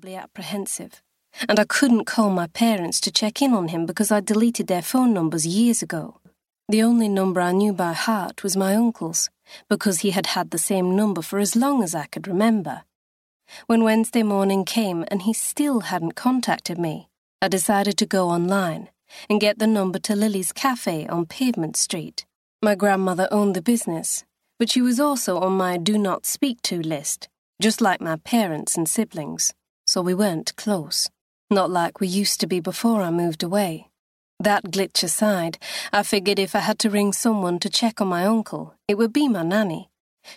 terribly apprehensive, and I couldn't call my parents to check in on him because I'd deleted their phone numbers years ago. The only number I knew by heart was my uncle's, because he had had the same number for as long as I could remember. When Wednesday morning came and he still hadn't contacted me, I decided to go online and get the number to Lily's Cafe on Pavement Street. My grandmother owned the business, but she was also on my do not speak to list, just like my parents and siblings, so we weren't close. Not like we used to be before I moved away. That glitch aside, I figured if I had to ring someone to check on my uncle, it would be my nanny.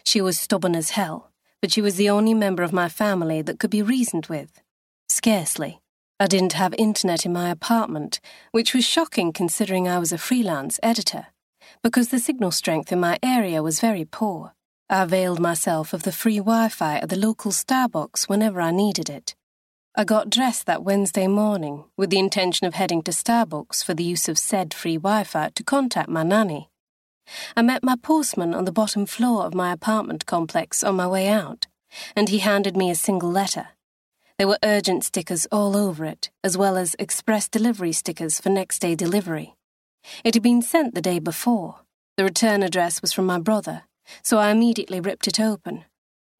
She was stubborn as hell, but she was the only member of my family that could be reasoned with. Scarcely. I didn't have internet in my apartment, which was shocking considering I was a freelance editor, because the signal strength in my area was very poor. I availed myself of the free Wi Fi at the local Starbucks whenever I needed it. I got dressed that Wednesday morning with the intention of heading to Starbucks for the use of said free Wi Fi to contact my nanny. I met my postman on the bottom floor of my apartment complex on my way out, and he handed me a single letter. There were urgent stickers all over it, as well as express delivery stickers for next day delivery. It had been sent the day before. The return address was from my brother, so I immediately ripped it open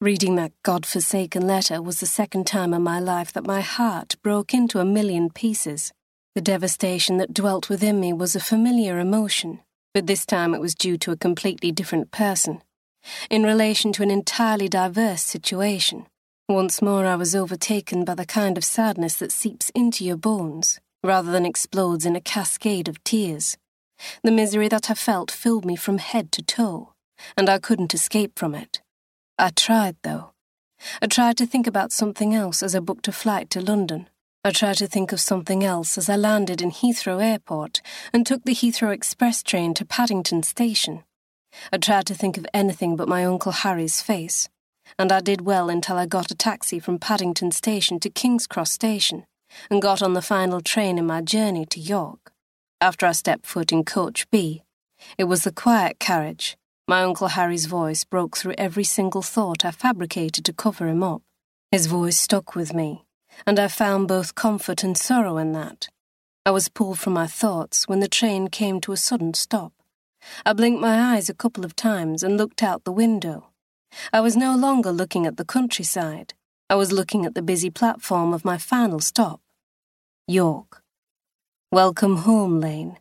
Reading that god-forsaken letter was the second time in my life that my heart broke into a million pieces. The devastation that dwelt within me was a familiar emotion, but this time it was due to a completely different person. In relation to an entirely diverse situation, once more I was overtaken by the kind of sadness that seeps into your bones, rather than explodes in a cascade of tears. The misery that I felt filled me from head to toe, and I couldn't escape from it. I tried, though. I tried to think about something else as I booked a flight to London. I tried to think of something else as I landed in Heathrow Airport and took the Heathrow Express train to Paddington Station. I tried to think of anything but my Uncle Harry's face, and I did well until I got a taxi from Paddington Station to King's Cross Station and got on the final train in my journey to York. After I stepped foot in coach B, it was the quiet carriage, my Uncle Harry's voice broke through every single thought I fabricated to cover him up. His voice stuck with me, and I found both comfort and sorrow in that. I was pulled from my thoughts when the train came to a sudden stop. I blinked my eyes a couple of times and looked out the window. I was no longer looking at the countryside. I was looking at the busy platform of my final stop. York. Welcome home, Lane.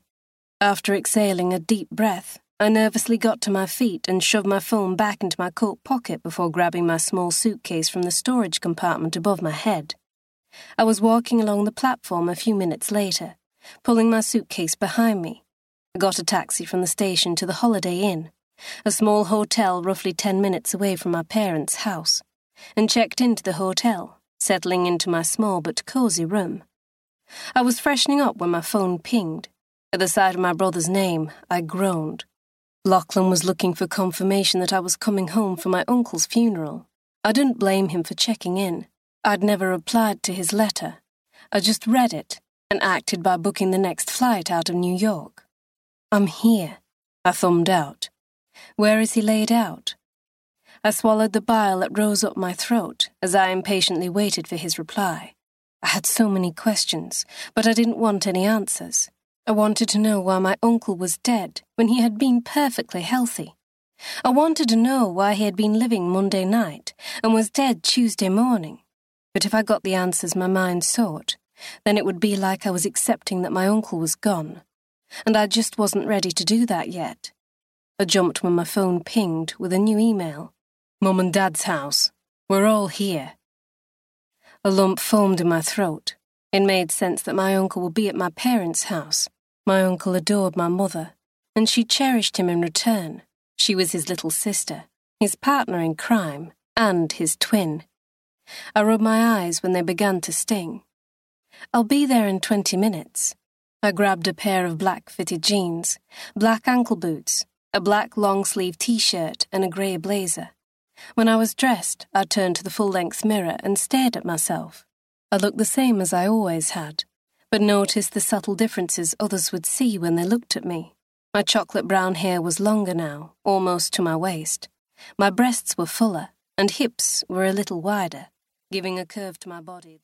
After exhaling a deep breath, I nervously got to my feet and shoved my phone back into my coat pocket before grabbing my small suitcase from the storage compartment above my head. I was walking along the platform a few minutes later, pulling my suitcase behind me. I got a taxi from the station to the Holiday Inn, a small hotel roughly ten minutes away from my parents' house, and checked into the hotel, settling into my small but cosy room. I was freshening up when my phone pinged. At the sight of my brother's name, I groaned. Lachlan was looking for confirmation that I was coming home for my uncle's funeral. I didn't blame him for checking in. I'd never replied to his letter. I just read it and acted by booking the next flight out of New York. I'm here, I thumbed out. Where is he laid out? I swallowed the bile that rose up my throat as I impatiently waited for his reply. I had so many questions, but I didn't want any answers. I wanted to know why my uncle was dead when he had been perfectly healthy. I wanted to know why he had been living Monday night and was dead Tuesday morning. But if I got the answers my mind sought, then it would be like I was accepting that my uncle was gone. And I just wasn't ready to do that yet. I jumped when my phone pinged with a new email. Mum and Dad's house. We're all here. A lump formed in my throat. It made sense that my uncle would be at my parents' house. My uncle adored my mother, and she cherished him in return. She was his little sister, his partner in crime, and his twin. I rubbed my eyes when they began to sting. I'll be there in twenty minutes. I grabbed a pair of black fitted jeans, black ankle boots, a black long sleeve t shirt, and a grey blazer. When I was dressed, I turned to the full length mirror and stared at myself. I looked the same as I always had, but noticed the subtle differences others would see when they looked at me. My chocolate brown hair was longer now, almost to my waist. My breasts were fuller, and hips were a little wider, giving a curve to my body.